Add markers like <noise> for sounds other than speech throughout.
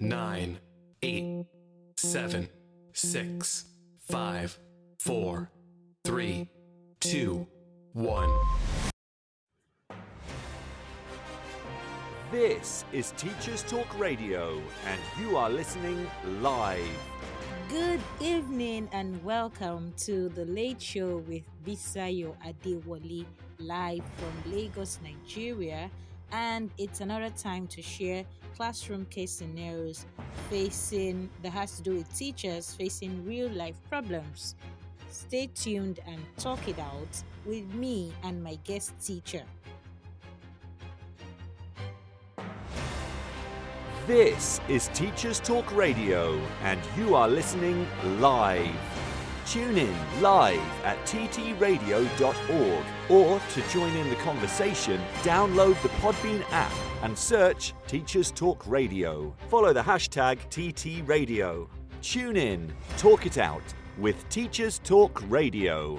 nine, eight, seven, six, five, four, three, two, one. This is Teachers Talk Radio, and you are listening live. Good evening and welcome to the Late Show with Bisayo Adewale live from Lagos, Nigeria. And it's another time to share classroom case scenarios facing that has to do with teachers facing real life problems. Stay tuned and talk it out with me and my guest teacher. This is Teachers Talk Radio, and you are listening live. Tune in live at ttradio.org or to join in the conversation, download the Podbean app and search Teachers Talk Radio. Follow the hashtag TTRadio. Tune in, talk it out with Teachers Talk Radio.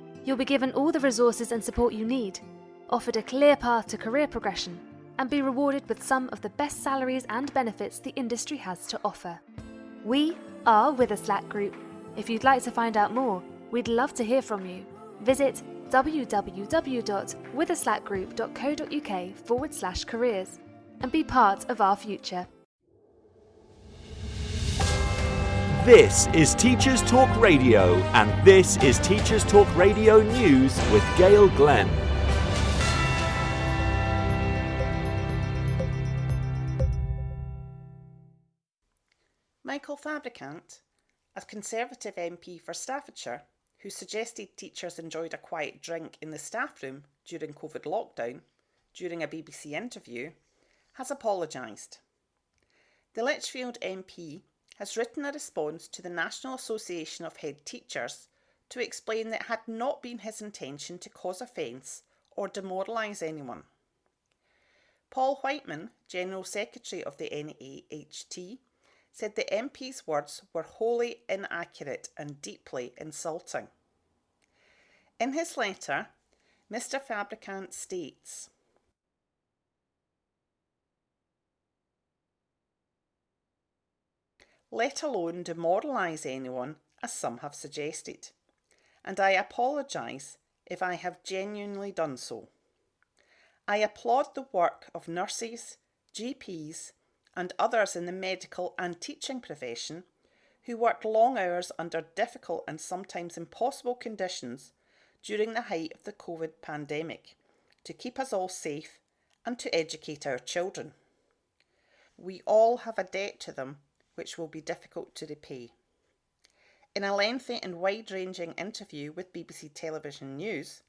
you'll be given all the resources and support you need, offered a clear path to career progression, and be rewarded with some of the best salaries and benefits the industry has to offer. We are Witherslack Group. If you'd like to find out more, we'd love to hear from you. Visit www.witherslackgroup.co.uk forward slash careers and be part of our future. This is Teachers Talk Radio, and this is Teachers Talk Radio News with Gail Glenn. Michael Fabricant, a Conservative MP for Staffordshire, who suggested teachers enjoyed a quiet drink in the staff room during COVID lockdown during a BBC interview, has apologised. The Lichfield MP has written a response to the National Association of Head Teachers to explain that it had not been his intention to cause offence or demoralise anyone. Paul Whiteman, General Secretary of the NAHT, said the MP's words were wholly inaccurate and deeply insulting. In his letter, Mr. Fabricant states Let alone demoralise anyone, as some have suggested, and I apologise if I have genuinely done so. I applaud the work of nurses, GPs, and others in the medical and teaching profession who worked long hours under difficult and sometimes impossible conditions during the height of the COVID pandemic to keep us all safe and to educate our children. We all have a debt to them which will be difficult to repay. In a lengthy and wide ranging interview with BBC Television News,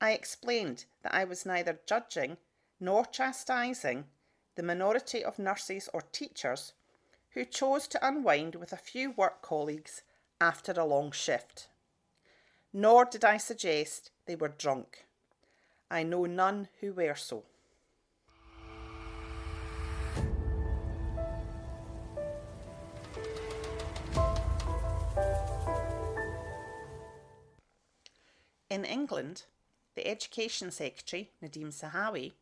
I explained that I was neither judging nor chastising the minority of nurses or teachers who chose to unwind with a few work colleagues after a long shift. Nor did I suggest they were drunk. I know none who were so. In England, the Education Secretary, Nadhim Zahawi,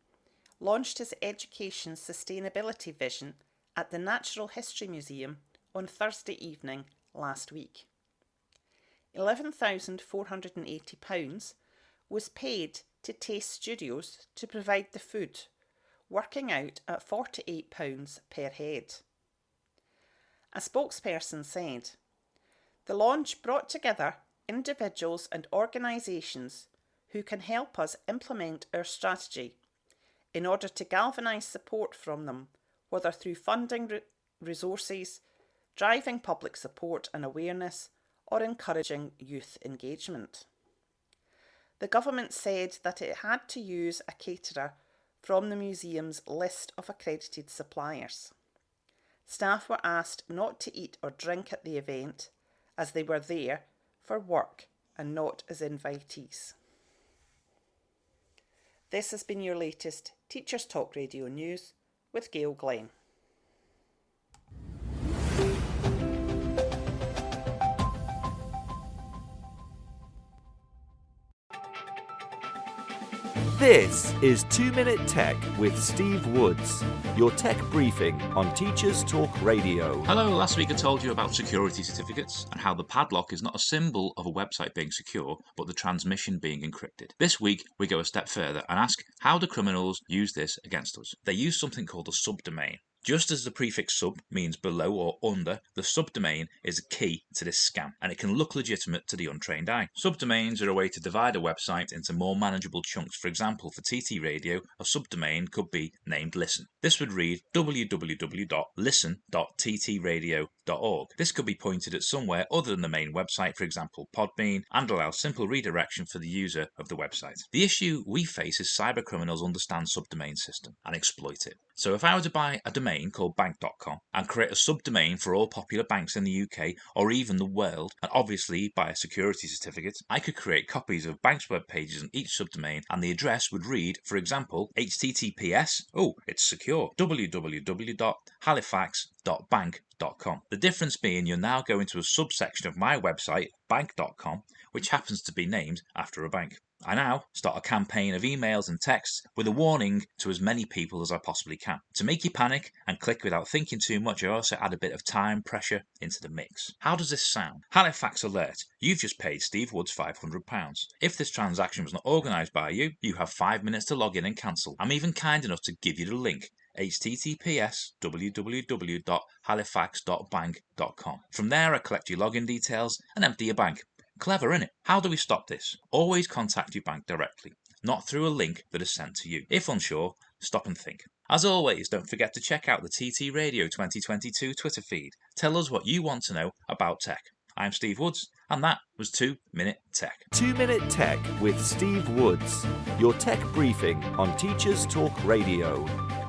launched his Education Sustainability Vision at the Natural History Museum on Thursday evening last week. £11,480 was paid to Taste Studios to provide the food, working out at £48 per head. A spokesperson said, The launch brought together individuals and organisations who can help us implement our strategy in order to galvanise support from them, whether through funding re- resources, driving public support and awareness, or encouraging youth engagement. The government said that it had to use a caterer from the museum's list of accredited suppliers. Staff were asked not to eat or drink at the event as they were there for work and not as invitees. This has been your latest Teachers Talk Radio News with Gail Glenn. This is 2 Minute Tech with Steve Woods, your tech briefing on Teachers Talk Radio. Hello, last week I told you about security certificates and how the padlock is not a symbol of a website being secure, but the transmission being encrypted. This week we go a step further and ask how do criminals use this against us? They use something called a subdomain. Just as the prefix sub means below or under, the subdomain is a key to this scam, and it can look legitimate to the untrained eye. Subdomains are a way to divide a website into more manageable chunks. For example, for TT Radio, a subdomain could be named listen. This would read This could be pointed at somewhere other than the main website, for example, Podbean, and allow simple redirection for the user of the website. The issue we face is cybercriminals understand subdomain system and exploit it. So if I were to buy a domain called bank.com and create a subdomain for all popular banks in the UK or even the world, and obviously buy a security certificate, I could create copies of banks' web pages in each subdomain and the address would read, for example, https, oh, it's secure, www.halifax.bank.com. The difference being you're now going to a subsection of my website, bank.com, which happens to be named after a bank. I now start a campaign of emails and texts with a warning to as many people as I possibly can. To make you panic and click without thinking too much, I also add a bit of time pressure into the mix. How does this sound? Halifax Alert. You've just paid Steve Woods £500. If this transaction was not organised by you, you have five minutes to log in and cancel. I'm even kind enough to give you the link https www.halifax.bank.com. From there, I collect your login details and empty your bank. Clever, innit? How do we stop this? Always contact your bank directly, not through a link that is sent to you. If unsure, stop and think. As always, don't forget to check out the TT Radio 2022 Twitter feed. Tell us what you want to know about tech. I'm Steve Woods, and that was 2 Minute Tech. 2 Minute Tech with Steve Woods, your tech briefing on Teachers Talk Radio.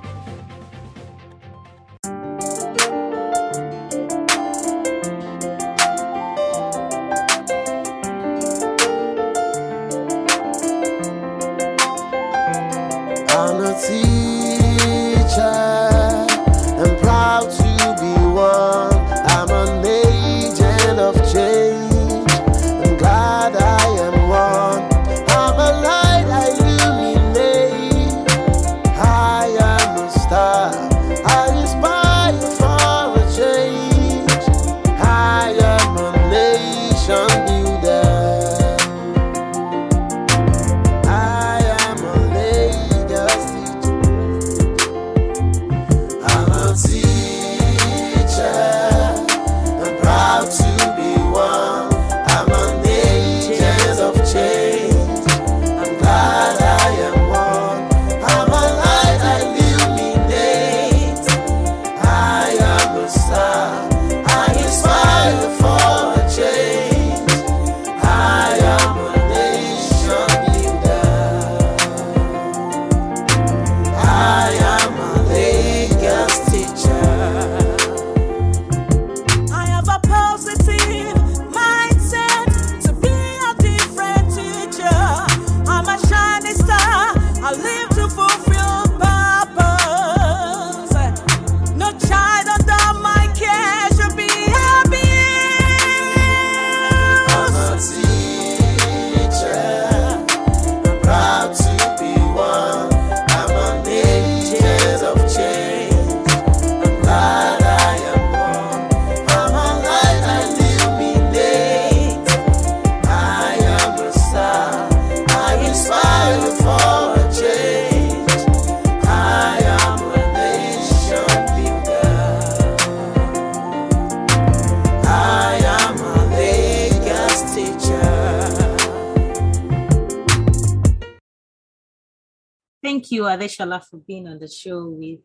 Adeshala, for being on the show with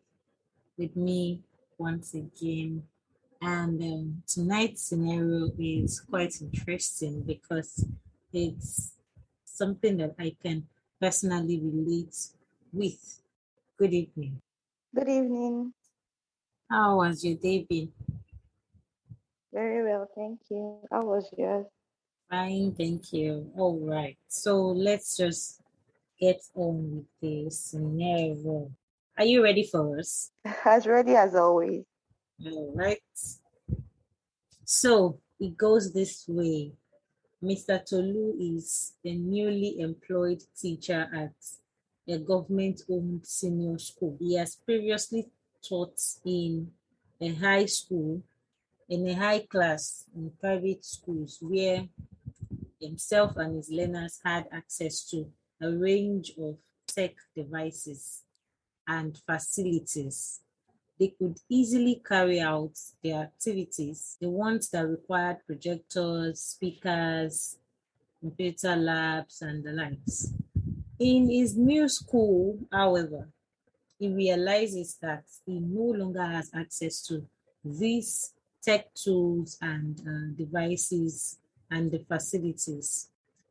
with me once again. And um, tonight's scenario is quite interesting because it's something that I can personally relate with. Good evening. Good evening. How has your day been? Very well, thank you. How was yours? Fine, thank you. All right. So let's just get on with the scenario. Are you ready for us? As ready as always. All right. So it goes this way. Mr. Tolu is a newly employed teacher at a government owned senior school. He has previously taught in a high school, in a high class in private schools where himself and his learners had access to a range of tech devices and facilities. They could easily carry out their activities, the ones that required projectors, speakers, computer labs, and the likes. In his new school, however, he realizes that he no longer has access to these tech tools and uh, devices and the facilities.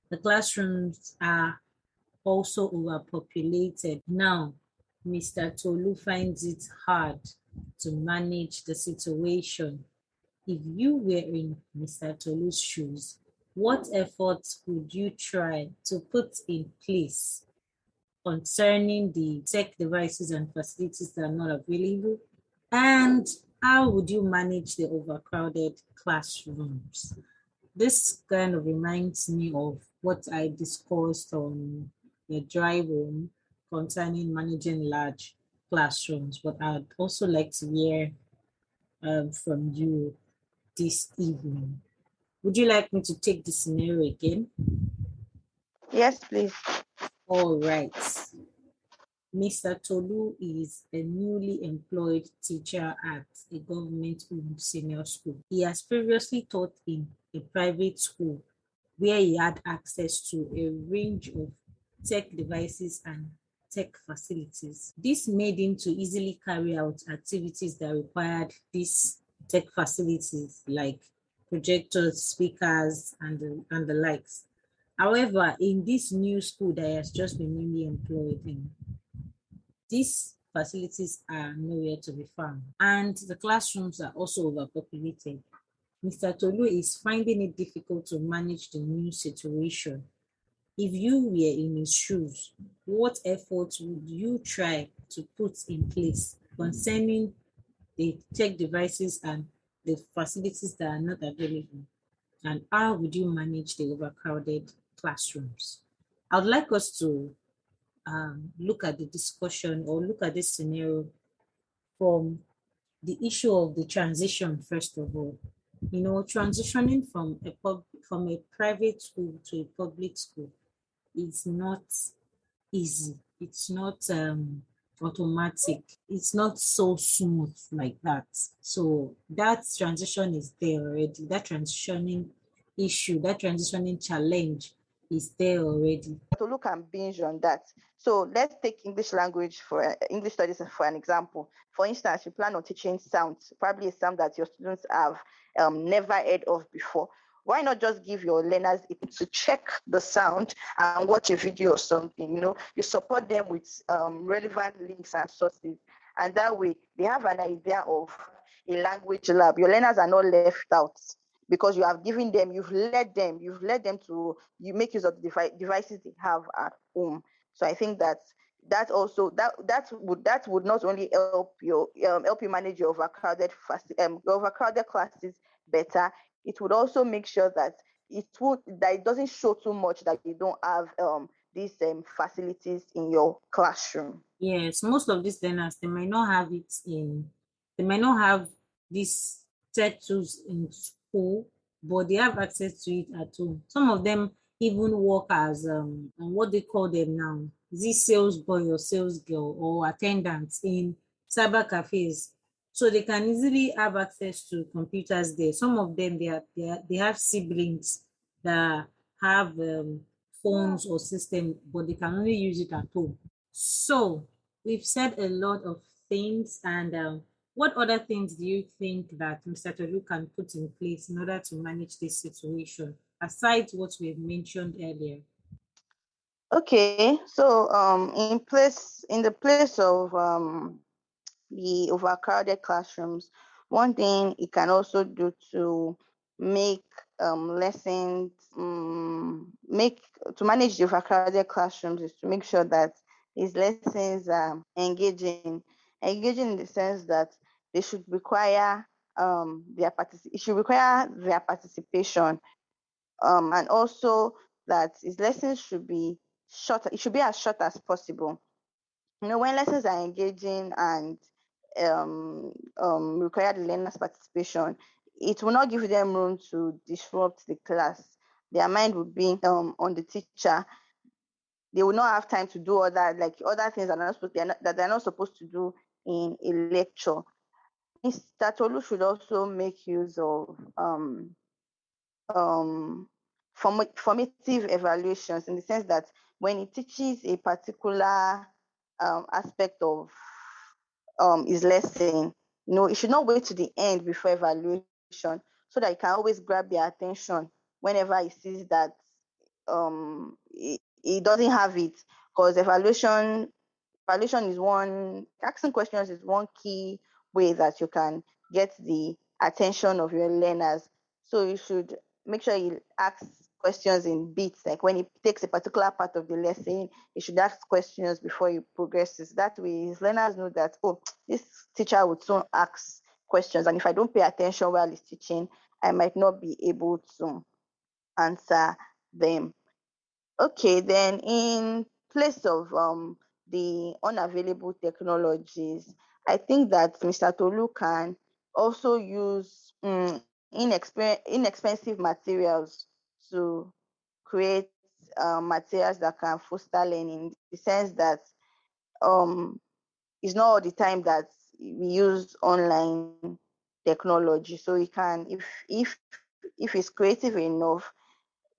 The classrooms are also overpopulated. Now, Mr. Tolu finds it hard to manage the situation. If you were in Mr. Tolu's shoes, what efforts would you try to put in place concerning the tech devices and facilities that are not available? And how would you manage the overcrowded classrooms? This kind of reminds me of what I discussed on the drive room concerning managing large classrooms, but I'd also like to hear um, from you this evening. Would you like me to take the scenario again? Yes, please. All right. Mr. Tolu is a newly employed teacher at a government senior school. He has previously taught in a private school where he had access to a range of tech devices and tech facilities. This made him to easily carry out activities that required these tech facilities like projectors, speakers, and the, and the likes. However, in this new school that has just been newly employed in, these facilities are nowhere to be found, and the classrooms are also overpopulated. Mr. Tolu is finding it difficult to manage the new situation if you were in his shoes, what efforts would you try to put in place concerning the tech devices and the facilities that are not available? And how would you manage the overcrowded classrooms? I would like us to um, look at the discussion or look at this scenario from the issue of the transition, first of all. You know, transitioning from a pub, from a private school to a public school it's not easy. It's not um, automatic. It's not so smooth like that. So that transition is there already. That transitioning issue, that transitioning challenge is there already. To look and binge on that. So let's take English language for uh, English studies for an example. For instance, you plan on teaching sounds, probably a sound that your students have um, never heard of before why not just give your learners to check the sound and watch a video or something you know? You support them with um, relevant links and sources. And that way they have an idea of a language lab. Your learners are not left out because you have given them you've led them you've led them to you make use of the devi- devices they have at home. So i think that that also that that would that would not only help you um, help you manage your overcrowded um, overcrowded classes better it would also make sure that it would that it doesn't show too much that you don't have um, these um, facilities in your classroom. Yes, most of these learners they might not have it in they might not have these tech tools in school, but they have access to it at home. Some of them even work as um what they call them now, this sales boy or sales girl or attendants in cyber cafes so they can easily have access to computers there. Some of them they are, they, are, they have siblings that have um, phones or system, but they can only use it at home. So we've said a lot of things, and um, what other things do you think that Mr. Tolu can put in place in order to manage this situation, aside what we've mentioned earlier? Okay, so um, in place in the place of um, the overcrowded classrooms, one thing it can also do to make um, lessons um, make to manage the overcrowded classrooms is to make sure that these lessons are engaging, engaging in the sense that they should require um, their partic- it should require their participation, um, and also that his lessons should be short. It should be as short as possible. You know, when lessons are engaging and um, um, require the learner's participation, it will not give them room to disrupt the class. Their mind would be um, on the teacher. They will not have time to do other like other things that, are not supposed, they're not, that they're not supposed to do in a lecture. Mr. Tolu should also make use of um, um, formative evaluations in the sense that when he teaches a particular um, aspect of um, his lesson, you know, it should not wait to the end before evaluation so that he can always grab their attention whenever he sees that um, he, he doesn't have it. Because evaluation evaluation is one asking questions is one key way that you can get the attention of your learners. So you should make sure you ask questions in bits. Like when he takes a particular part of the lesson, he should ask questions before he progresses. That way, his learners know that, oh, this teacher would soon ask questions. And if I don't pay attention while he's teaching, I might not be able to answer them. Okay, then in place of um, the unavailable technologies, I think that Mr. Tolu can also use um, inexpensive materials to create uh, materials that can foster learning in the sense that um, it's not all the time that we use online technology. So he can, if if if it's creative enough,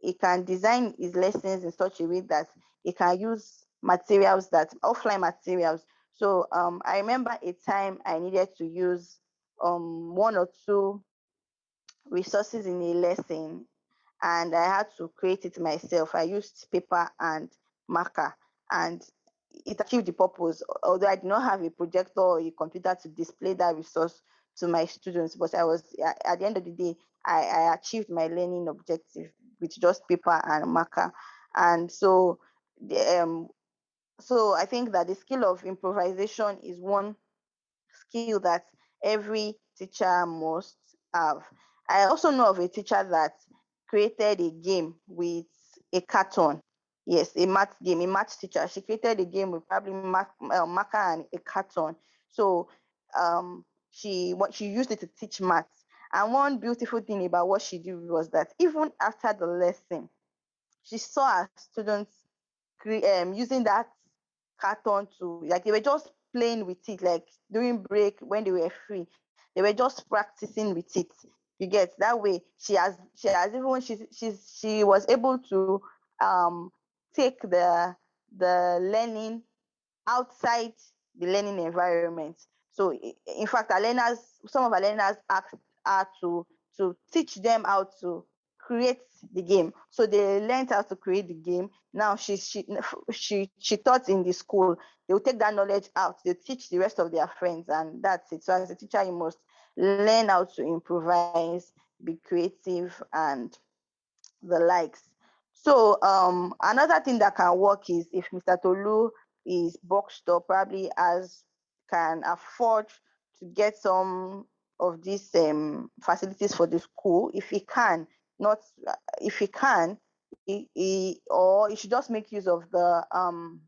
it can design his lessons in such a way that it can use materials that offline materials. So um, I remember a time I needed to use um, one or two resources in a lesson and I had to create it myself. I used paper and marker and it achieved the purpose. Although I did not have a projector or a computer to display that resource to my students, but I was at the end of the day, I, I achieved my learning objective with just paper and marker. And so, the, um, so I think that the skill of improvisation is one skill that every teacher must have. I also know of a teacher that created a game with a carton. Yes, a math game, a math teacher. She created a game with probably mark, uh, marker and a carton. So um, she what she used it to teach maths. And one beautiful thing about what she did was that even after the lesson, she saw her students um, using that carton to like they were just playing with it, like during break when they were free. They were just practicing with it. You get that way. She has she has even she she's she was able to um take the the learning outside the learning environment. So in fact, our learners, some of our learners asked her to to teach them how to create the game. So they learned how to create the game. Now she she she she taught in the school. They will take that knowledge out. They teach the rest of their friends, and that's it. So as a teacher, you must learn how to improvise, be creative, and the likes. So um, another thing that can work is if Mr. Tolu is boxed up, probably as can afford to get some of these um, facilities for the school. If he can, not if he can, he, he, or he should just make use of the um,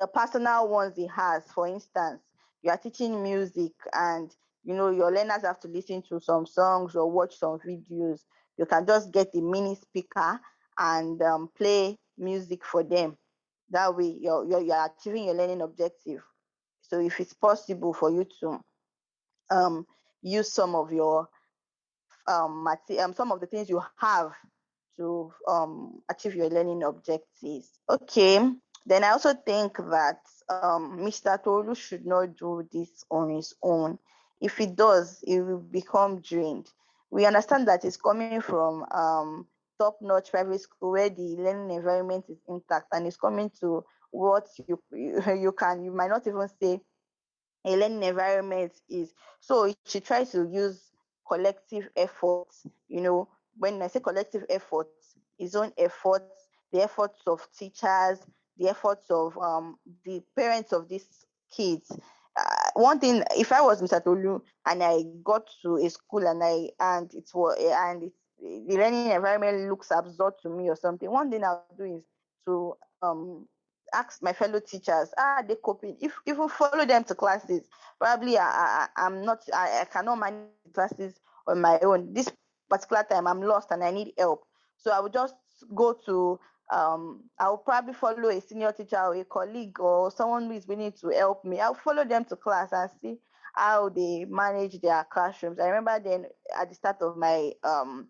the personal ones he has. For instance, you are teaching music and you know your learners have to listen to some songs or watch some videos you can just get a mini speaker and um, play music for them that way you're, you're, you're, achieving your learning objective so if it's possible for you to um, use some of your um, um, some of the things you have to um, achieve your learning objectives okay Then I also think that um, Mr. Tolu should not do this on his own. If it does, it will become drained. We understand that it's coming from um, top-notch private school where the learning environment is intact, and it's coming to what you <laughs> you, can you might not even say a learning environment is. So she tries to use collective efforts. You know, when I say collective efforts, his own efforts, the efforts of teachers, the efforts of um, the parents of these kids. Uh, one thing, if I was Mr. Tolu and I got to a school and I and it was and it's, the learning environment looks absurd to me or something, one thing I'll do is to um ask my fellow teachers, ah, they coping? If if even follow them to classes, probably I, I am not I, I cannot manage classes on my own. This particular time I'm lost and I need help. So I would just go to um I'll probably follow a senior teacher or a colleague or someone who is willing to help me. I'll follow them to class and see how they manage their classrooms. I remember then at the start of my um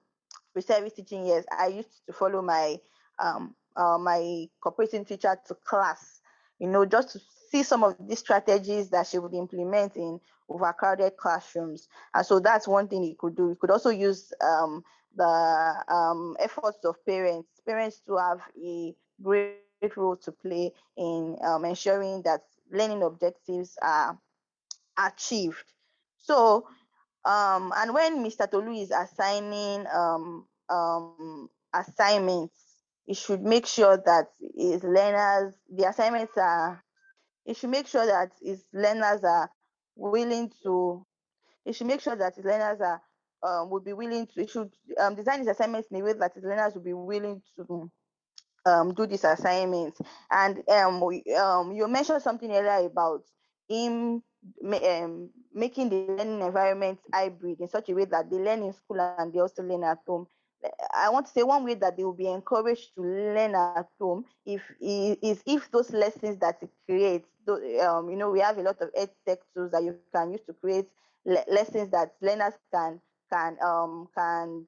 pre-service teaching years, I used to follow my um uh, my cooperating teacher to class, you know, just to see some of these strategies that she would implement in overcrowded classrooms. And so that's one thing you could do. You could also use um, the um, efforts of parents, parents to have a great role to play in um, ensuring that learning objectives are achieved. So, um, and when Mr. Tolu is assigning um, um, assignments it should make sure that his learners, the assignments are, it should make sure that his learners are willing to, it should make sure that his learners are, um, would be willing to, should um, design his assignments in a way that his learners would be willing to um, do these assignments. And um, um, you mentioned something earlier about him um, making the learning environment hybrid in such a way that they learn in school and they also learn at home. I want to say one way that they will be encouraged to learn at home if is if those lessons that it creates, um, you know, we have a lot of ed tech tools that you can use to create le- lessons that learners can can um can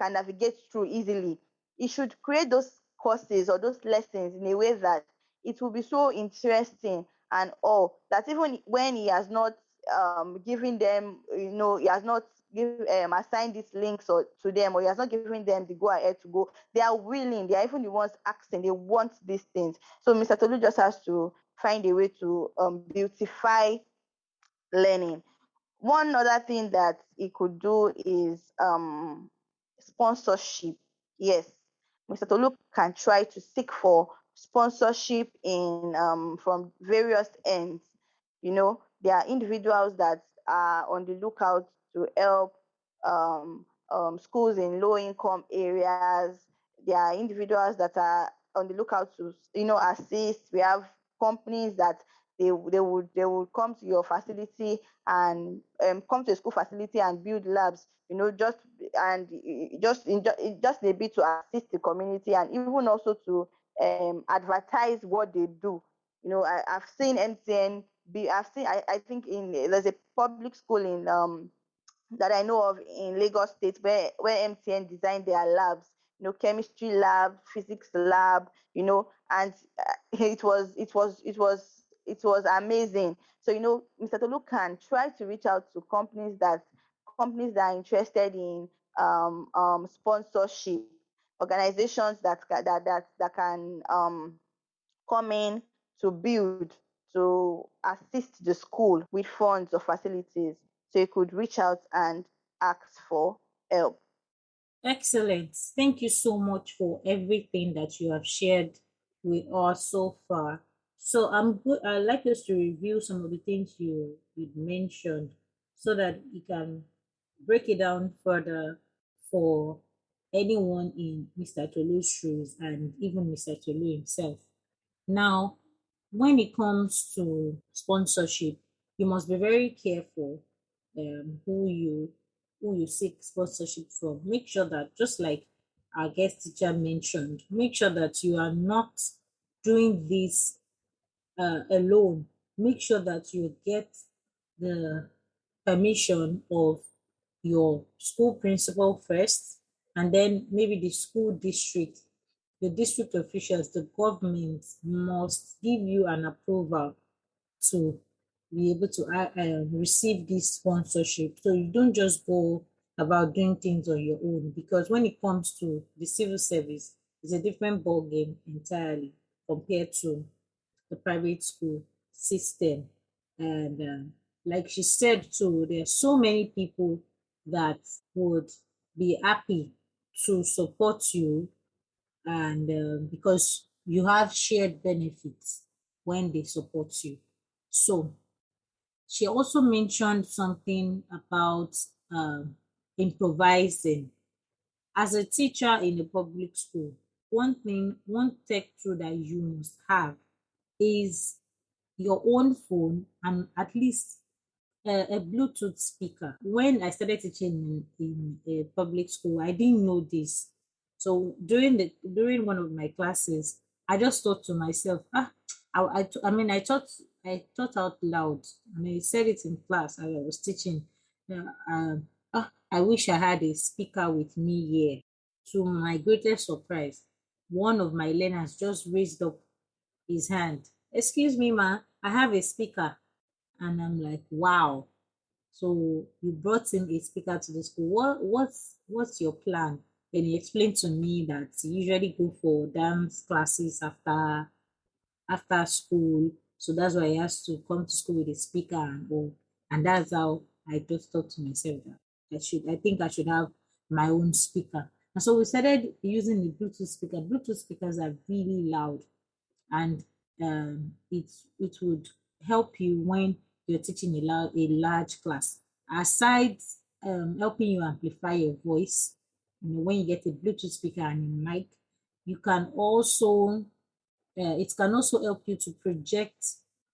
can navigate through easily. It should create those courses or those lessons in a way that it will be so interesting and all that even when he has not um given them, you know, he has not give um, these links or to them or he has not given them the go ahead to go they are willing they are even the ones asking they want these things so mr tolu just has to find a way to um, beautify learning one other thing that he could do is um, sponsorship yes mr tolu can try to seek for sponsorship in um, from various ends you know there are individuals that are on the lookout to help um, um, schools in low income areas. There are individuals that are on the lookout to, you know, assist. We have companies that they they would they would come to your facility and um, come to a school facility and build labs you know just and just in just a bit to assist the community and even also to um, advertise what they do. You know I, have seen mtn be i've seen I, I think in there's a public school in um that I know of in Lagos State where, where MTN designed their labs, you know, chemistry lab, physics lab, you know, and uh, it was it was it was it was amazing. So you know, Mr. Tolu can try to reach out to companies that companies that are interested in um, um, sponsorship, organizations that that that that can um, come in to build to assist the school with funds or facilities so you could reach out and ask for help. Excellent. Thank you so much for everything that you have shared with us so far. So I'm good. I'd like us to review some of the things you you mentioned so that you can break it down further for anyone in Mr. Tolu's shoes and even Mr. Tolu himself. Now, when it comes to sponsorship, you must be very careful um, who you who you seek sponsorship from. Make sure that just like our guest teacher mentioned, make sure that you are not doing this uh, alone. Make sure that you get the permission of your school principal first, and then maybe the school district the district officials, the government must give you an approval to be able to uh, uh, receive this sponsorship. So you don't just go about doing things on your own because when it comes to the civil service, it's a different ball game entirely compared to the private school system. And uh, like she said too, there are so many people that would be happy to support you and uh, because you have shared benefits when they support you. So she also mentioned something about um, improvising. As a teacher in a public school, one thing, one tech tool that you must have is your own phone and at least a, a Bluetooth speaker. When I started teaching in, in a public school, I didn't know this. So during the during one of my classes, I just thought to myself, ah, I, I, I mean, I thought I thought out loud, and I said it in class as I was teaching. Uh, um, ah, I wish I had a speaker with me here. To my greatest surprise, one of my learners just raised up his hand. Excuse me, ma, I have a speaker. And I'm like, wow. So you brought in a speaker to the school. What what's what's your plan? And he explained to me that he usually go for dance classes after after school. So that's why he has to come to school with a speaker and all. And that's how I just thought to myself that I should I think I should have my own speaker. And so we started using the Bluetooth speaker. Bluetooth speakers are really loud and um, it it would help you when you're teaching a, la- a large class. Aside um, helping you amplify your voice, you know, when you get a Bluetooth speaker and a mic, you can also uh, it can also help you to project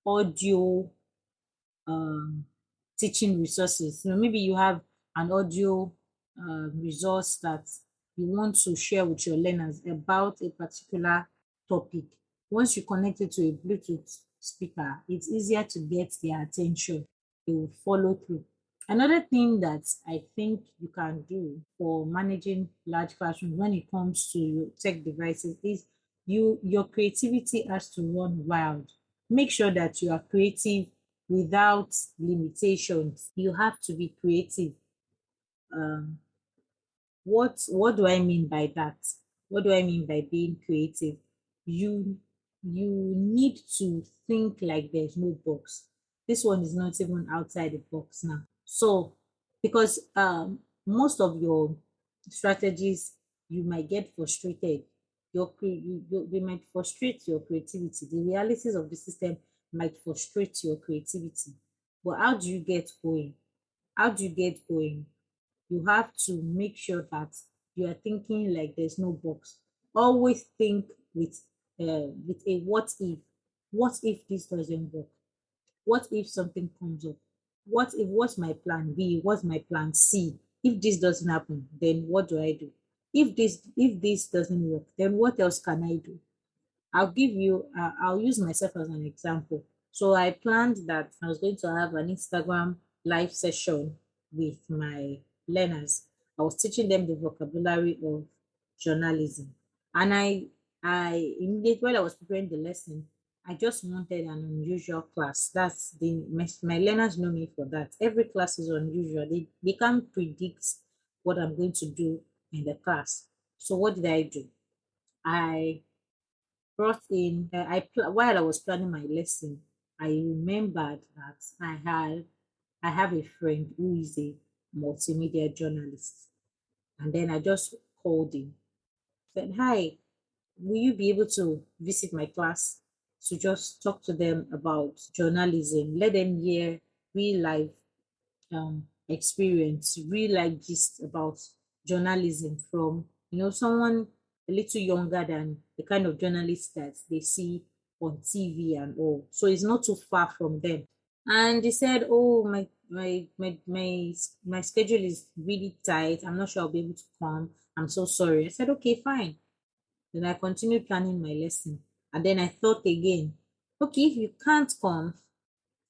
audio um, teaching resources. You know, maybe you have an audio uh, resource that you want to share with your learners about a particular topic. Once you connect it to a Bluetooth speaker, it's easier to get their attention. They will follow through. Another thing that I think you can do for managing large classrooms when it comes to tech devices is you your creativity has to run wild. Make sure that you are creative without limitations. You have to be creative. Um, what what do I mean by that? What do I mean by being creative? You you need to think like there's no box. This one is not even outside the box now. So, because um, most of your strategies, you might get frustrated. Your you, you, they might frustrate your creativity. The realities of the system might frustrate your creativity. But how do you get going? How do you get going? You have to make sure that you are thinking like there's no box. Always think with uh, with a what if. What if this doesn't work? What if something comes up? What if what's my plan B? What's my plan C? If this doesn't happen, then what do I do? If this if this doesn't work, then what else can I do? I'll give you. Uh, I'll use myself as an example. So I planned that I was going to have an Instagram live session with my learners. I was teaching them the vocabulary of journalism, and I I immediately while I was preparing the lesson, I just wanted an unusual class. That's the my, learners know me for that. Every class is unusual. They they can't predict what I'm going to do in the class. So what did I do? I brought in. I while I was planning my lesson, I remembered that I had I have a friend who is a multimedia journalist, and then I just called him. Said, "Hi, will you be able to visit my class to just talk to them about journalism? Let them hear real life um, experience, real life gist about journalism from you know someone a little younger than the kind of journalist that they see on TV and all. So it's not too far from them. And they said, "Oh, my my my my my schedule is really tight. I'm not sure I'll be able to come. I'm so sorry." I said, "Okay, fine." Then I continued planning my lesson. And then I thought again, okay, if you can't come,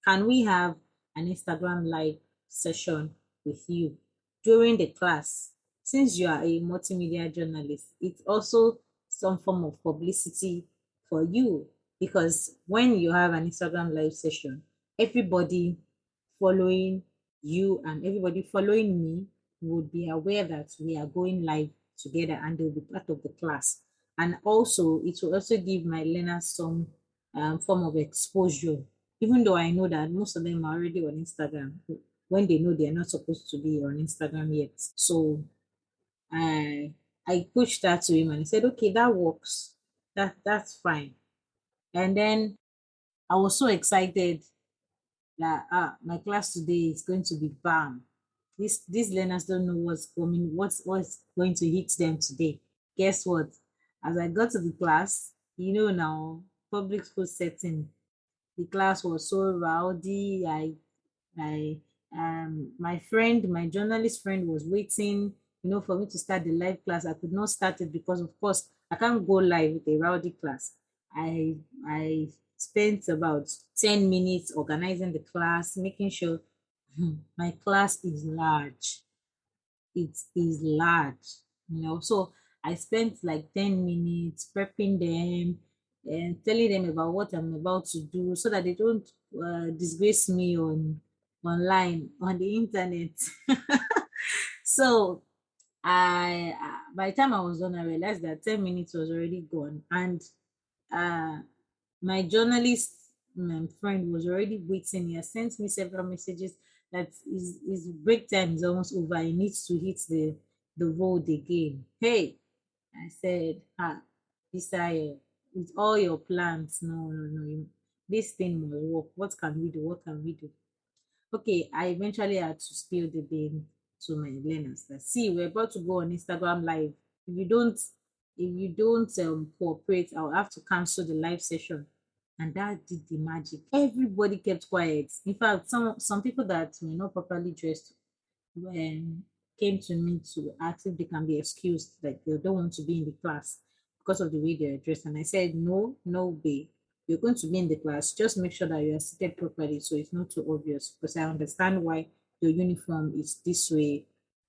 can we have an Instagram live session with you during the class? Since you are a multimedia journalist, it's also some form of publicity for you because when you have an Instagram live session, everybody following you and everybody following me would be aware that we are going live together and they'll be part of the class. And also, it will also give my learners some um, form of exposure, even though I know that most of them are already on Instagram when they know they're not supposed to be on Instagram yet. So I I pushed that to him and he said, okay, that works. That that's fine. And then I was so excited that ah, my class today is going to be bam. These these learners don't know what's coming, what's what's going to hit them today. Guess what? As I got to the class, you know now, public school setting, the class was so rowdy. I I um my friend, my journalist friend was waiting, you know, for me to start the live class. I could not start it because of course I can't go live with a rowdy class. I I spent about 10 minutes organizing the class, making sure <laughs> my class is large. It is large, you know. So I spent like 10 minutes prepping them and telling them about what I'm about to do so that they don't uh, disgrace me on online on the internet. <laughs> so I by the time I was done, I realized that 10 minutes was already gone. And uh my journalist my friend was already waiting. He has sent me several messages that his, his break time is almost over. He needs to hit the, the road again. Hey, I said, ah, desire with all your plans. No, no, no. This thing must work. What can we do? What can we do? Okay, I eventually had to spill the bean to my learners that see, we're about to go on Instagram live. If you don't if you don't um, cooperate, I'll have to cancel the live session. And that did the magic. Everybody kept quiet. In fact, some some people that were not properly dressed um, came to me to ask if they can be excused, like they don't want to be in the class because of the way they're dressed. And I said, no, no way. You're going to be in the class. Just make sure that you are seated properly so it's not too obvious. Because I understand why your uniform is this way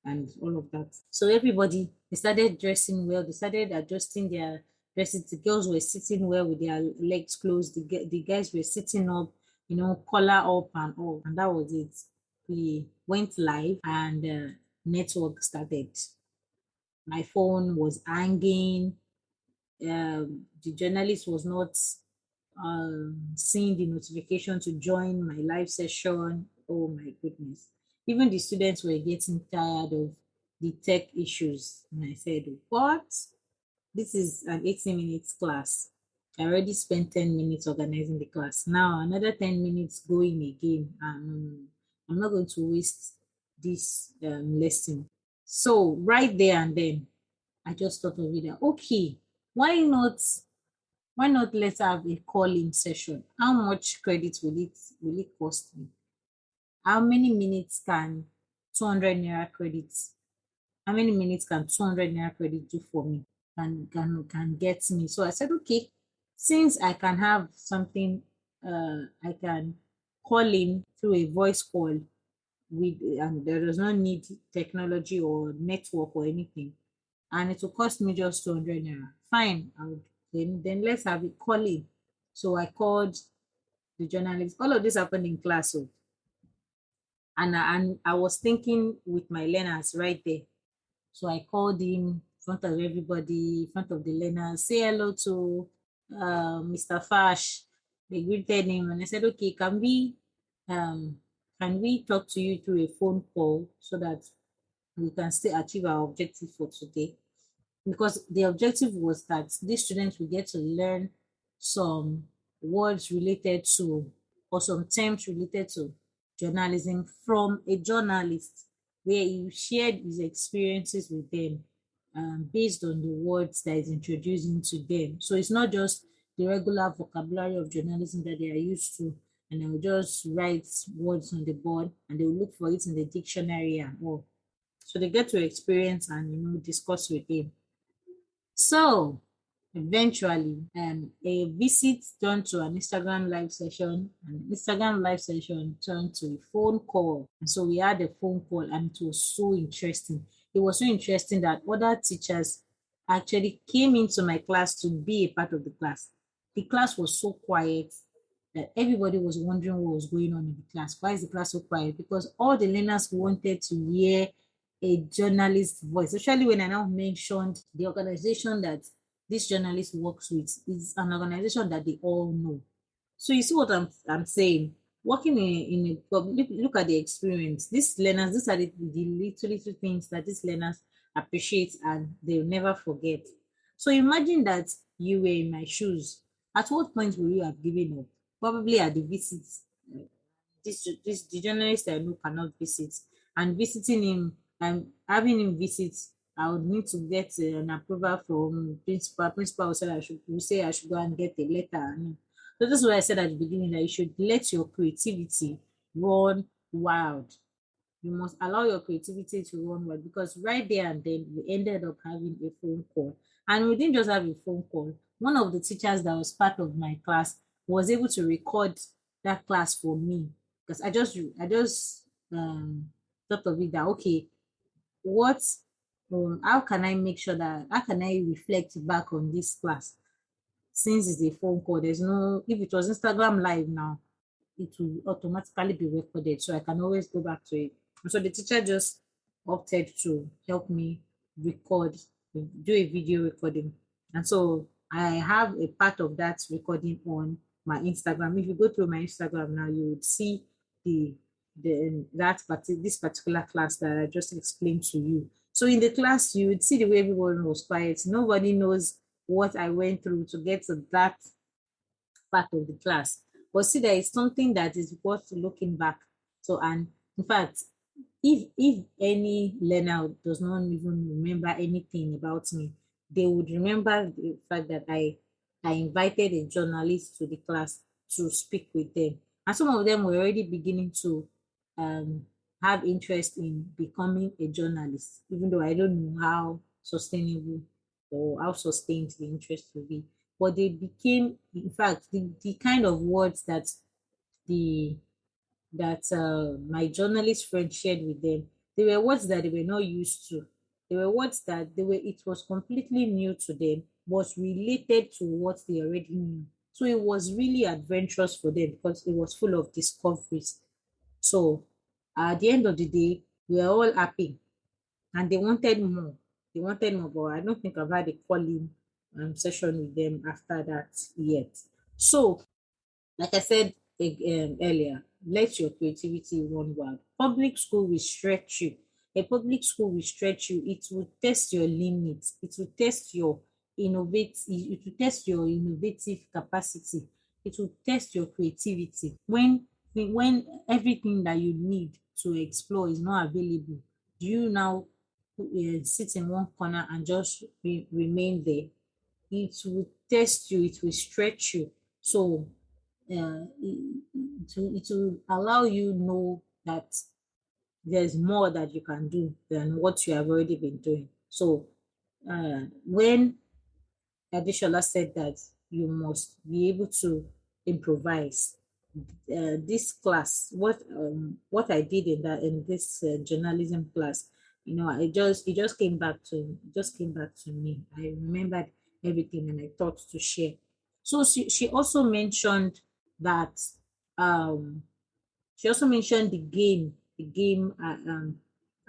and all of that. So everybody they started dressing well, they started adjusting their dresses. The girls were sitting well with their legs closed, the, the guys were sitting up, you know, collar up and all. And that was it. We went live and uh, network started. My phone was hanging. Um, the journalist was not um, seeing the notification to join my live session. Oh my goodness even the students were getting tired of the tech issues. And I said, What? This is an 80 minutes class. I already spent 10 minutes organizing the class. Now another 10 minutes going again. Um, I'm not going to waste this um, lesson. So right there and then, I just thought of it okay, why not why not let's have a calling session? How much credit will it will it cost me? how many minutes can 200 naira credits how many minutes can 200 naira credit do for me can can can get me so i said okay since i can have something uh i can call him through a voice call with and there does not need technology or network or anything and it will cost me just 200 naira fine i would then then let's have it calling so i called the journalist all of this happened in class so and I, and I was thinking with my learners right there. So I called him in front of everybody, in front of the learners, say hello to uh, Mr. Fash. They greeted him and I said, okay, can we um, can we talk to you through a phone call so that we can still achieve our objective for today? Because the objective was that these students will get to learn some words related to or some terms related to journalism from a journalist where he shared his experiences with them um, based on the words that is introduced into them. So it's not just the regular vocabulary of journalism that they are used to, and they'll just write words on the board and they'll look for it in the dictionary and all. So they get to experience and you know discuss with him. So eventually um, a visit turned to an Instagram live session, an Instagram live session turned to a phone call. And so we had a phone call and it was so interesting. It was so interesting that other teachers actually came into my class to be a part of the class. The class was so quiet that everybody was wondering what was going on in the class. Why is the class so quiet? Because all the learners wanted to hear a journalist voice, especially when I now mentioned the organization that this journalist works with is an organization that they all know. So you see what I'm I'm saying? Working in, in a look, look at the experience. These learners, these are the, the little little things that these learners appreciate and they'll never forget. So imagine that you were in my shoes. At what point will you have given up? Probably at the visits. This, this the journalist I know cannot visit, and visiting him and having him visit, I would need to get uh, an approval from principal. Principal said I should we say I should go and get a letter. So this is why I said at the beginning that you should let your creativity run wild you must allow your creativity to run wild because right there and then we ended up having a phone call and we didn't just have a phone call one of the teachers that was part of my class was able to record that class for me. Because i just i just um thought of it that okay what um, how can i make sure that how can i reflect back on this class? Since it's a phone call there's no if it was instagram live now it will automatically be recorded. So i can always go back to it. So the teacher just opted to help me record, do a video recording. And so I have a part of that recording on my Instagram. If you go through my Instagram now, you would see the the that parti- this particular class that I just explained to you. So in the class, you would see the way everyone was quiet. Nobody knows what I went through to get to that part of the class. But see, there is something that is worth looking back. So, and in fact, if if any learner does not even remember anything about me, they would remember the fact that I I invited a journalist to the class to speak with them. And some of them were already beginning to um, have interest in becoming a journalist, even though I don't know how sustainable or how sustained the interest will be. But they became, in fact, the, the kind of words that the that uh, my journalist friend shared with them, they were words that they were not used to. They were words that they were it was completely new to them, was related to what they already knew. So it was really adventurous for them because it was full of discoveries. So at the end of the day, we were all happy and they wanted more. They wanted more, but I don't think I've had a calling um, session with them after that yet. So, like I said um, earlier, let your creativity run wild. Public school will stretch you. A public school will stretch you. It will test your limits. It will test your innovate. It will test your innovative capacity. It will test your creativity. When when everything that you need to explore is not available, do you now uh, sit in one corner and just re- remain there? It will test you. It will stretch you. So uh, it, it will allow you know that there's more that you can do than what you have already been doing. So uh, when Adeshola said that you must be able to improvise, uh, this class, what um, what I did in that in this uh, journalism class, you know, I just it just came back to just came back to me. I remembered everything and I thought to share. So she, she also mentioned that um, she also mentioned the game, the game uh, um,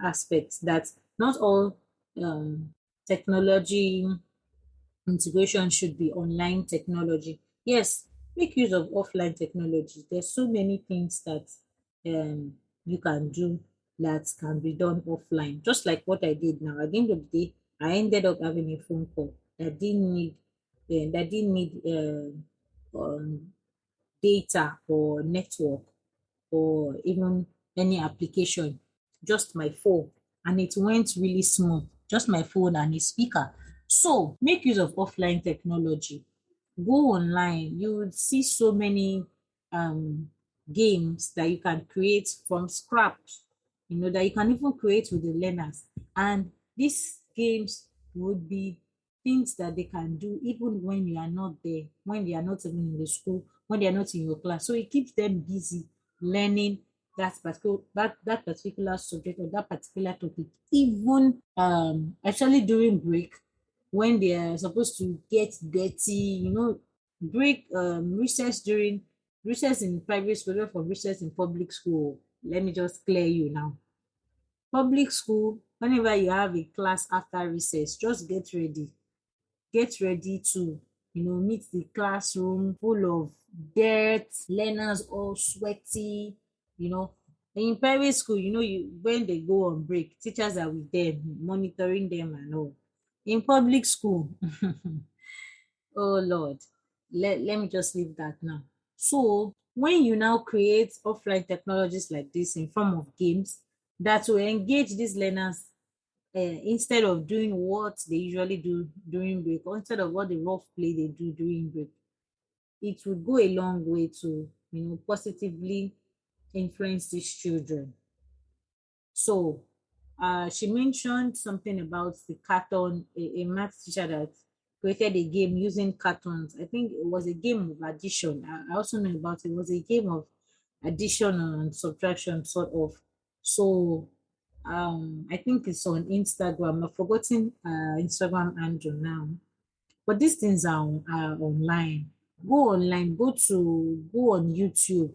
aspects that not all um, technology integration should be online technology. Yes, make use of offline technology. There's so many things that um, you can do that can be done offline, just like what I did now. At the end of the day, I ended up having a phone call that didn't need uh, that didn't need uh, um, data or network or even any application, just my phone. And it went really smooth, just my phone and a speaker. So make use of offline technology. Go online, you will see so many um, games that you can create from scratch, you know, that you can even create with the learners. And these games would be things that they can do even when you are not there, when they are not even in the school, when they are not in your class. So it keeps them busy learning that particular that, that particular subject or that particular topic. Even um actually during break, when they are supposed to get dirty, you know, break um, recess during recess in private school for recess in public school. Let me just clear you now. Public school, whenever you have a class after recess, just get ready. Get ready to, you know, meet the classroom full of dirt, learners all sweaty, you know. In private school, you know, you when they go on break, teachers are with them, monitoring them and all. In public school, <laughs> oh Lord, let, let me just leave that now. So when you now create offline technologies like this in form of games that will engage these learners uh, instead of doing what they usually do during break, or instead of what the rough play they do during break, it would go a long way to you know positively influence these children. So uh, she mentioned something about the carton, a, a math teacher that created a game using cartons. I think it was a game of addition. I, I also know about it. it was a game of addition and subtraction, sort of. So um, I think it's on Instagram. I've forgotten uh, Instagram handle now, but these things are, are online. Go online. Go to go on YouTube.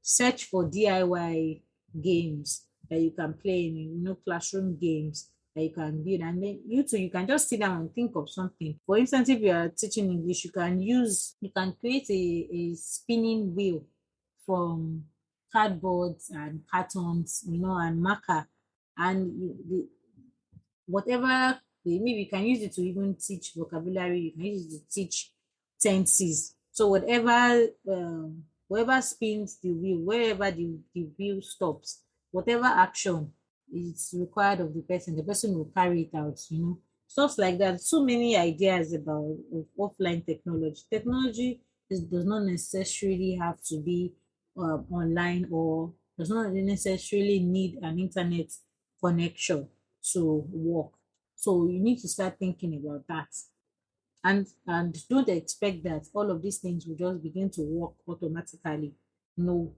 Search for DIY games that you can play in, you know, classroom games that you can build. And then you too, you can just sit down and think of something. For instance, if you are teaching English, you can use, you can create a, a spinning wheel from cardboard and cartons, you know, and marker. And the, whatever, maybe you can use it to even teach vocabulary, you can use it to teach tenses. So whatever, um, whoever spins the wheel, wherever the, the wheel stops, whatever action is required of the person, the person will carry it out, you know. Stuff like that. So many ideas about offline technology. Technology is, does not necessarily have to be uh, online or does not necessarily need an internet connection to work. So you need to start thinking about that. And and don't expect that all of these things will just begin to work automatically. No,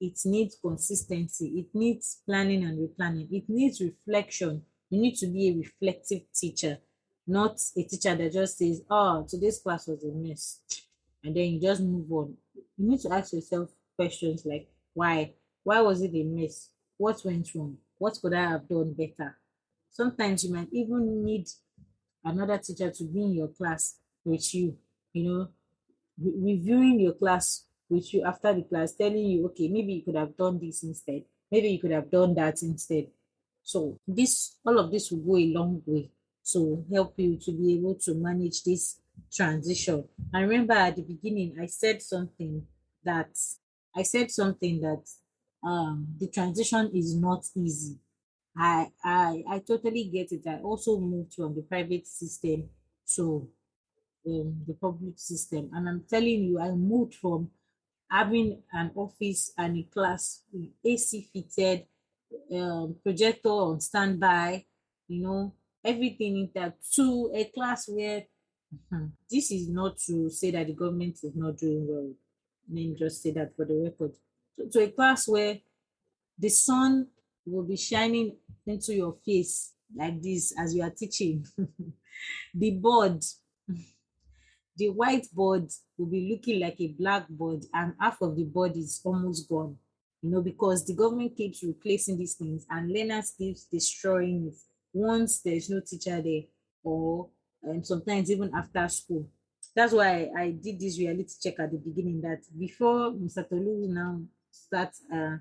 it needs consistency it needs planning and replanning it needs reflection. You need to be a reflective teacher not a teacher that just says oh today's class was a mess and then you just move on. You need to ask yourself questions like why? Why was it a mess? What went wrong? What could i have done better? Sometimes you might even need another teacher to be in your class with you you know re- reviewing your class with you after the class telling you okay maybe you could have done this instead. Maybe you could have done that instead. So this all of this will go a long way to help you to be able to manage this transition. I remember at the beginning i said something that i said something that um the transition is not easy. I i i totally get it. I also moved from the private system to um, the public system. And i'm telling you i moved from having an office and a class with AC fitted, um, projector on standby, you know, everything in that to a class where hmm, this is not to say that the government is not doing well. Let me just say that for the record. To, to a class where the sun will be shining into your face like this as you are teaching. <laughs> the board the whiteboard will be looking like a blackboard and half of the board is almost gone you know because the government keeps replacing these things and learners keeps destroying it once there's no teacher there or and um, sometimes even after school. That's why i did this reality check at the beginning that before mr tolu now starts uh,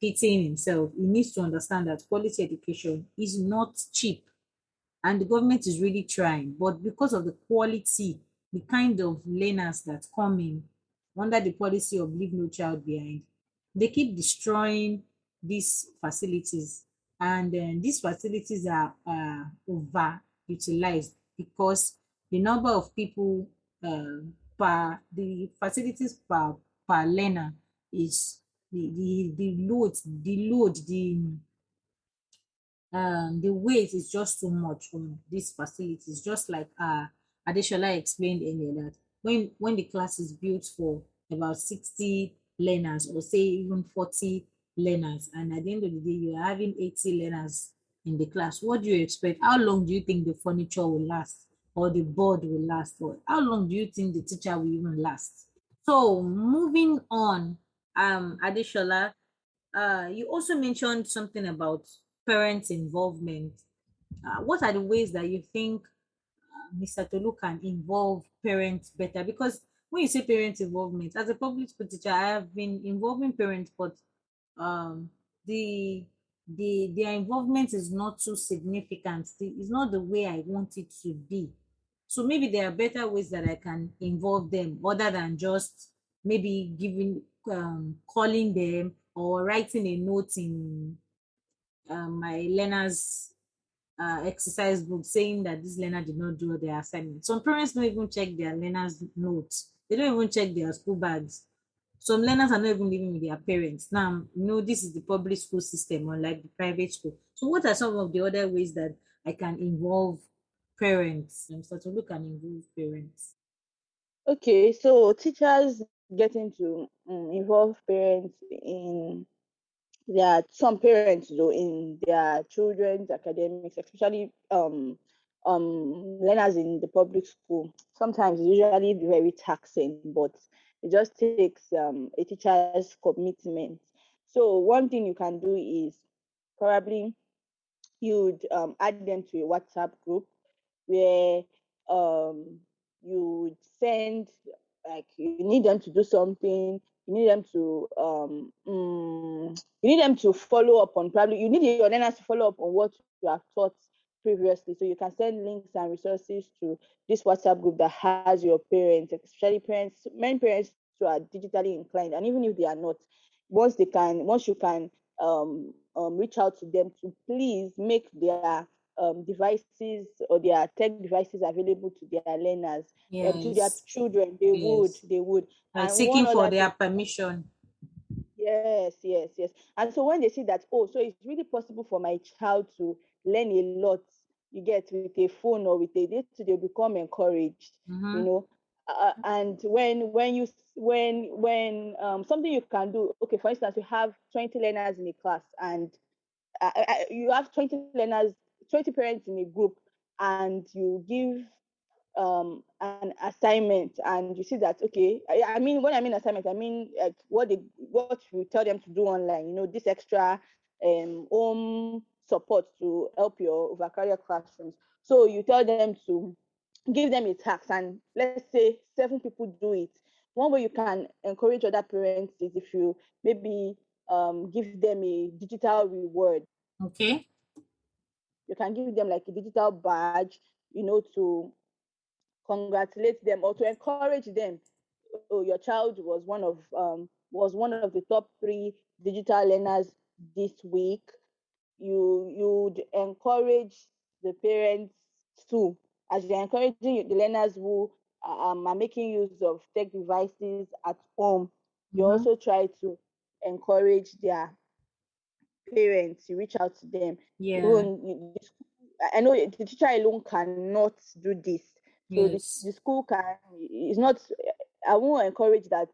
pitting himself he needs to understand that quality education is not cheap and the government is really trying but because of the quality the kind of learners that come in under the policy of leave no child behind, they keep destroying these facilities. And uh, these facilities are uh, overutilized because the number of people uh, per the facilities per, per learner is the, the, the load, the load, the um, the weight is just too much on these facilities, just like uh Adeshola explained earlier that when, when the class is built for about 60 learners or say even 40 learners, and at the end of the day, you're having 80 learners in the class, what do you expect? How long do you think the furniture will last or the board will last? Or how long do you think the teacher will even last? So moving on, um, Adeshola, uh, you also mentioned something about parents' involvement. Uh, what are the ways that you think Mr. Tolu can involve parents better? Because when you say parent involvement, as a public school teacher, I have been involving parents, but um, the the their involvement is not too significant. It's not the way I want it to be. So maybe there are better ways that I can involve them other than just maybe giving um, calling them or writing a note in um, my learners uh, exercise book saying that this learner did not do their assignment. Some parents don't even check their learners' notes. They don't even check their school bags. Some learners are not even living with their parents. Now, you know, this is the public school system, unlike the private school. So, what are some of the other ways that I can involve parents and start to look and involve parents? Okay, so teachers getting to um, involve parents in their some parents though in their children's academics, especially um um learners in the public school. Sometimes usually very taxing, but it just takes um, a teacher's commitment. So one thing you can do is probably you'd um, add them to a WhatsApp group where um, you would send like you need them to do something you need them to um, mm, you need them to follow up on probably you need your learners to follow up on what you have taught previously. So you can send links and resources to this whatsapp group that has your parents especially parents many parents who are digitally inclined and even if they are not once they can once you can um, um, reach out to them to please make their um, devices or their tech devices available to their learners yes. uh, to their children they yes. would they would and seeking for their thing, permission yes yes yes and so when they see that oh so it's really possible for my child to learn a lot you get with a phone or with a date they become encouraged mm-hmm. you know uh, and when when you when when um, something you can do okay for instance you have 20 learners in a class and uh, uh you have 20 learners 20 parents in a group and you give um, an assignment and you see that okay I, I, mean when i mean assignment i mean like what they what you tell them to do online you know this extra um, home support to help your overcarrier classrooms. So you tell them to give them a tax, and let's say seven people do it. One way you can encourage other parents is if you maybe um, give them a digital reward. Okay. You can give them like a digital badge, you know, to congratulate them or to encourage them. Oh, your child was one of um, was one of the top three digital learners this week you you'd encourage the parents too, as you're encouraging the learners who um, are making use of tech devices at home. You mm-hmm. also try to encourage their parents. You reach out to them. Yeah. I know the teacher alone cannot do this. So yes. the, the school can. It's not. I won't encourage that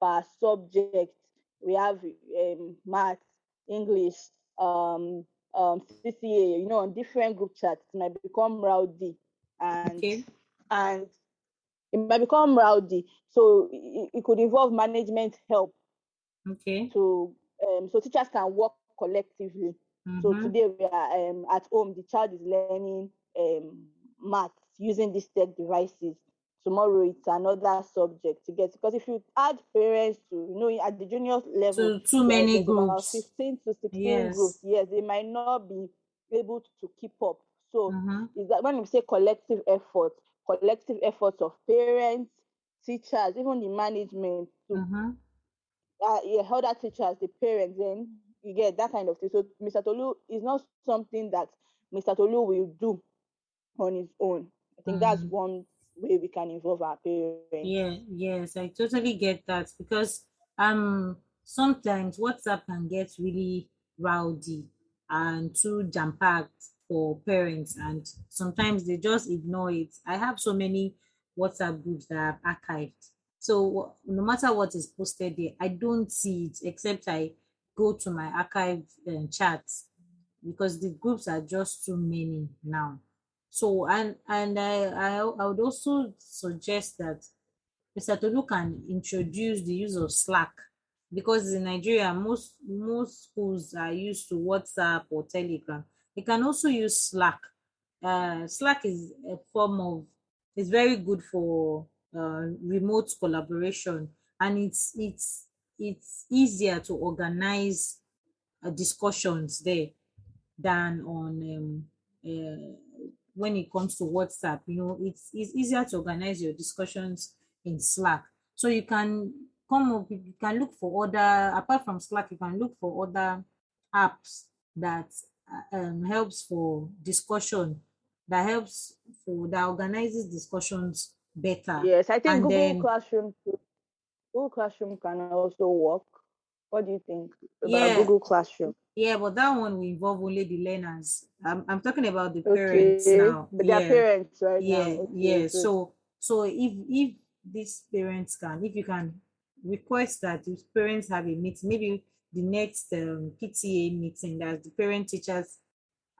per subject. We have um, math, English, um, um, CCA, you know, on different group chats, it might become rowdy and okay. and it might become rowdy. So it, it could involve management help. Okay. So um, so teachers can work collectively. Mm-hmm. So today we are um, at home. The child is learning um, math using these tech devices tomorrow it's another subject to get because if you add parents to you know at the junior level too, too many groups 15 to 16 yes. groups yes they might not be able to keep up so mm-hmm. is that when we say collective effort collective efforts of parents teachers even the management to mm-hmm. uh, yeah, other teachers the parents then you get that kind of thing so mr tolu is not something that mr tolu will do on his own i think mm-hmm. that's one way we can involve our parents. Yeah, yes, I totally get that because um sometimes WhatsApp can get really rowdy and too jam packed for parents, and sometimes they just ignore it. I have so many WhatsApp groups that I've archived. So no matter what is posted there, I don't see it except I go to my archive uh, chats because the groups are just too many now. So and and I I, I would also suggest that Mr. Tolu can introduce the use of Slack because in Nigeria most most schools are used to WhatsApp or Telegram. They can also use Slack. Uh, Slack is a form of it's very good for uh, remote collaboration and it's it's it's easier to organize uh, discussions there than on um, uh, when it comes to WhatsApp. You know, it's it's easier to organize your discussions in Slack. So you can come up, you can look for other apart from Slack, you can look for other apps that uh, um, helps for discussion, that helps for that organizes discussions better. Yes, I think And Google then- Classroom too. Google Classroom can also work. What do you think about Yeah. Google Classroom? Yeah, but that one will involve only the learners. I'm, I'm talking about the Okay, parents now. but yeah. their parents right yeah, now. Okay, yeah. So so if if these parents can, if you can request that if parents have a meeting, maybe the next um, PTA meeting, that's the parent teachers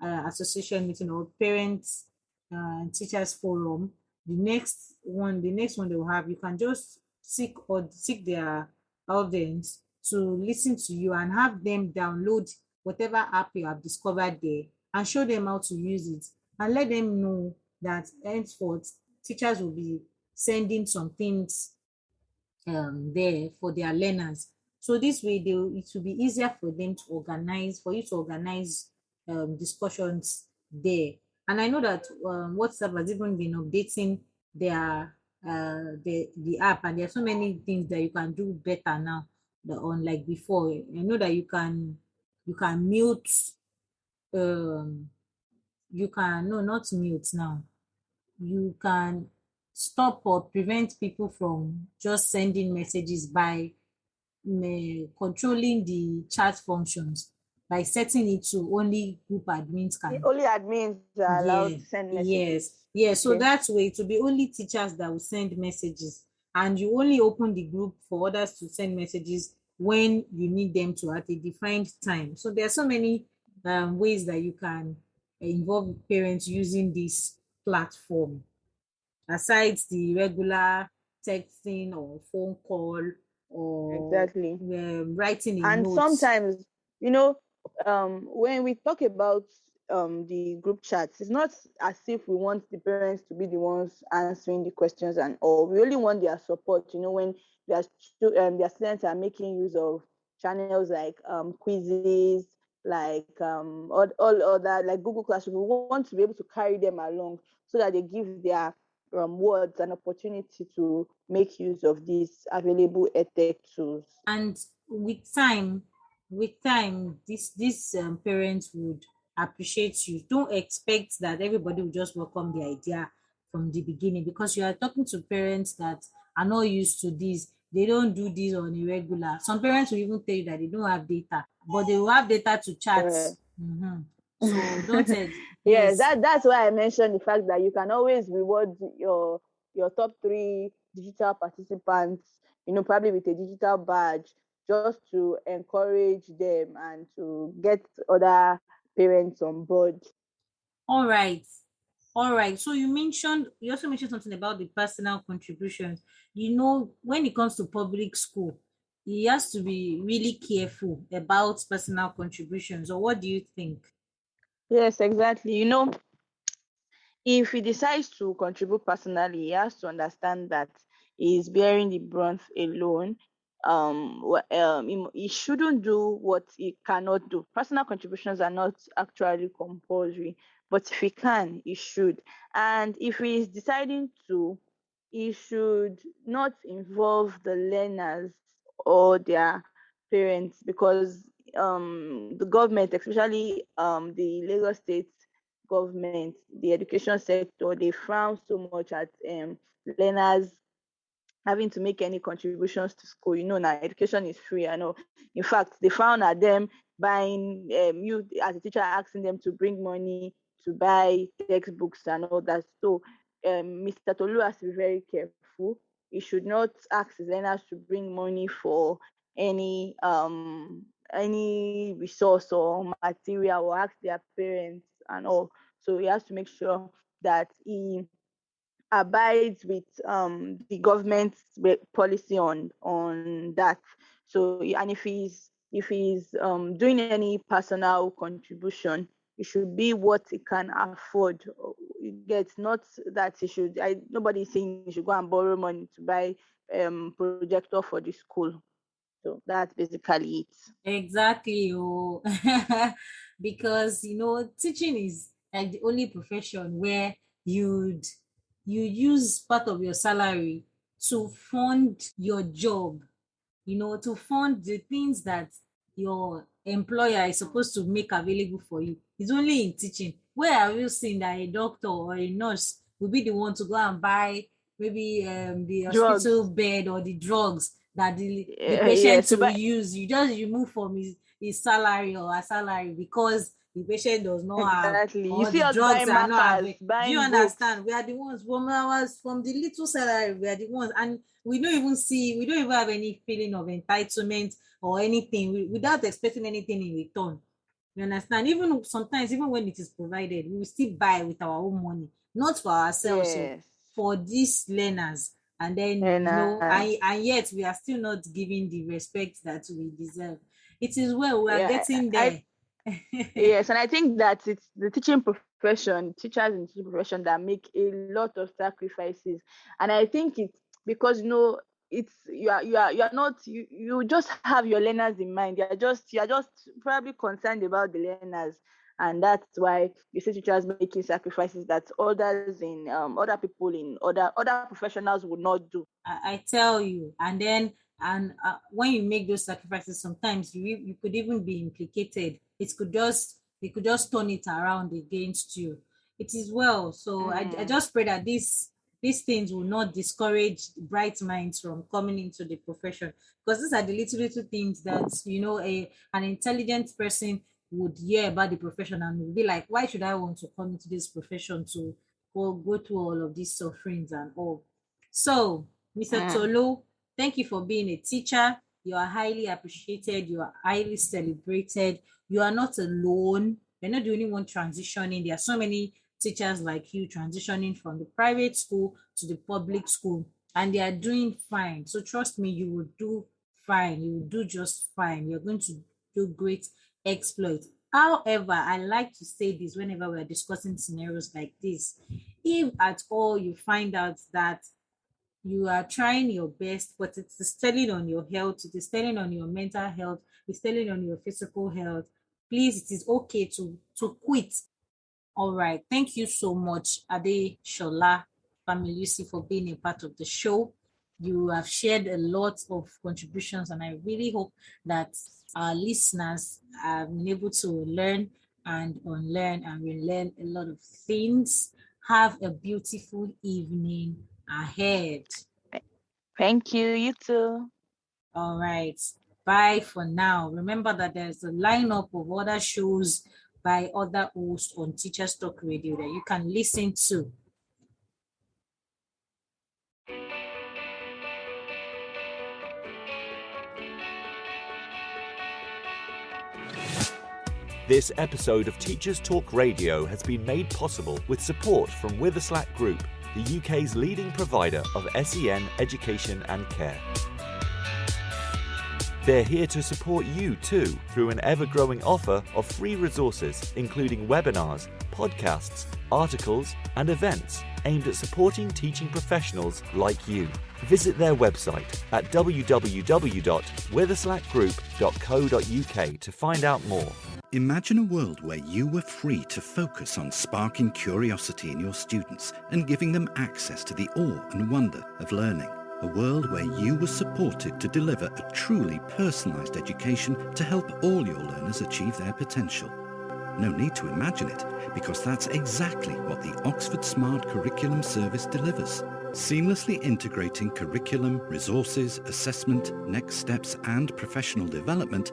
uh, association meeting or parents uh, teachers forum. The next one, the next one they will have, you can just seek or seek their audience to listen to you and have them download whatever app you have discovered there and show them how to use it and let them know that henceforth teachers will be sending some things um, there for their learners. So this way, they it will be easier for them to organize, for you to organize um, discussions there. And I know that um, WhatsApp has even been updating their uh, the the app, and there are so many things that you can do better now than unlike before. I know that you can you can mute um you can no not mute now you can stop or prevent people from just sending messages by mm, controlling the chat functions by setting it to only group admins can Only admins are allowed Yeah, to send messages. Yes, yes. So Okay. that way it will be only teachers that will send messages, and you only open the group for others to send messages when you need them to at a defined time. So there are so many um, ways that you can involve parents using this platform, aside the regular texting or phone call or Exactly. um, writing and sometimes you know um when we talk about um the group chats it's not as if we want the parents to be the ones answering the questions and all. We only want their support you know when their um, their students are making use of channels like um quizzes like um all, all other like google classroom. We want to be able to carry them along so that they give their um, words an opportunity to make use of these available edtech tools. And with time with time this these um, parents would appreciate you. Don't expect that everybody will just welcome the idea from the beginning because you are talking to parents that are not used to this. They don't do this on a regular. Some parents will even tell you that they don't have data but they will have data to chat. Yeah. Mhm. <laughs> so don't tell yes. that that's why i mentioned the fact that you can always reward your your top three digital participants you know probably with a digital badge just to encourage them and to get other parents on board All right. All right. So you mentioned you also mentioned something about the personal contributions. You know, when it comes to public school, he has to be really careful about personal contributions. Or what do you think? Yes, exactly. You know, if he decides to contribute personally, he has to understand that he is bearing the brunt alone. Um, um, he shouldn't do what he cannot do. Personal contributions are not actually compulsory, but if he can, he should. And if he is deciding to, he should not involve the learners or their parents because um the government, especially um the Lagos State government, the education sector, they frown so much at um learners having to make any contributions to school. You know, now education is free. I know. In fact, they frown at them buying um you as a teacher asking them to bring money to buy textbooks and all that. So um Mr. Tolu has to be very careful. He should not ask his learners to bring money for any um any resource or material or ask their parents and all. So he has to make sure that he abides with um, the government's policy on on that. So and if he's if he's um, doing any personal contribution, it should be what he can afford. Gets not that he should. I nobody is saying he should go and borrow money to buy um projector for the school. So that's basically it. Exactly. Oh. <laughs> because you know, teaching is like the only profession where you'd you use part of your salary to fund your job, you know, to fund the things that your employer is supposed to make available for you. It's only in teaching. Where have you seen that a doctor or a nurse will be the one to go and buy maybe um, the hospital bed or the drugs that the, the patient yeah, will use? You just remove from his, his salary or a salary because the patient does not exactly. have you see the drugs are not Do you understand? Books. We are the ones from ours from the little salary. We are the ones, and we don't even see. We don't even have any feeling of entitlement or anything without expecting anything in return. You understand? Even sometimes, even when it is provided, we will still buy with our own money, not for ourselves, oh, yes. so for these learners. And then, you know, and, and yet we are still not giving the respect that we deserve. It is well we are yeah, getting there. I, <laughs> yes, and I think that it's the teaching profession, teachers in teaching profession that make a lot of sacrifices. And I think it's because you know it's you are you are you are not you, you just have your learners in mind. You are just you are just probably concerned about the learners. And that's why you see teachers making sacrifices that others in um, other people in other other professionals would not do. I, I tell you, and then and uh, when you make those sacrifices, sometimes you you could even be implicated it could just they could just turn it around against you it is well so mm. I, I mm. just pray that this these things will not discourage bright minds from coming into the profession because these are the little little things that you know a an intelligent person would hear about the profession and will be like why should i want to come into this profession to go, go through all of these sufferings and all so mr mm. tolu thank you for being a teacher you are highly appreciated you are highly celebrated you are not alone. You're not the only one transitioning. There are so many teachers like you transitioning from the private school to the public school, and they are doing fine. So trust me, you will do fine. You will do just fine. You're going to do great exploits. However, I like to say this whenever we're discussing scenarios like this. If at all you find out that you are trying your best, but it's telling on your health, it is telling on your mental health, it's telling on your physical health, please, it is okay to, to quit. All right. Thank you so much, Adeshola Familusi, for being a part of the show. You have shared a lot of contributions, and I really hope that our listeners have been able to learn and unlearn and relearn a lot of things. Have a beautiful evening ahead. Thank you. You too. All right. Bye for now. Remember that there's a lineup of other shows by other hosts on Teachers Talk Radio that you can listen to. This episode of Teachers Talk Radio has been made possible with support from Witherslack Group, the UK's leading provider of SEN education and care. They're here to support you too through an ever growing offer of free resources, including webinars, podcasts, articles, and events aimed at supporting teaching professionals like you. Visit their website at www.witherslackgroup.co.uk to find out more. Imagine a world where you were free to focus on sparking curiosity in your students and giving them access to the awe and wonder of learning a world where you were supported to deliver a truly personalised education to help all your learners achieve their potential. No need to imagine it, because that's exactly what the Oxford Smart Curriculum Service delivers. Seamlessly integrating curriculum, resources, assessment, next steps and professional development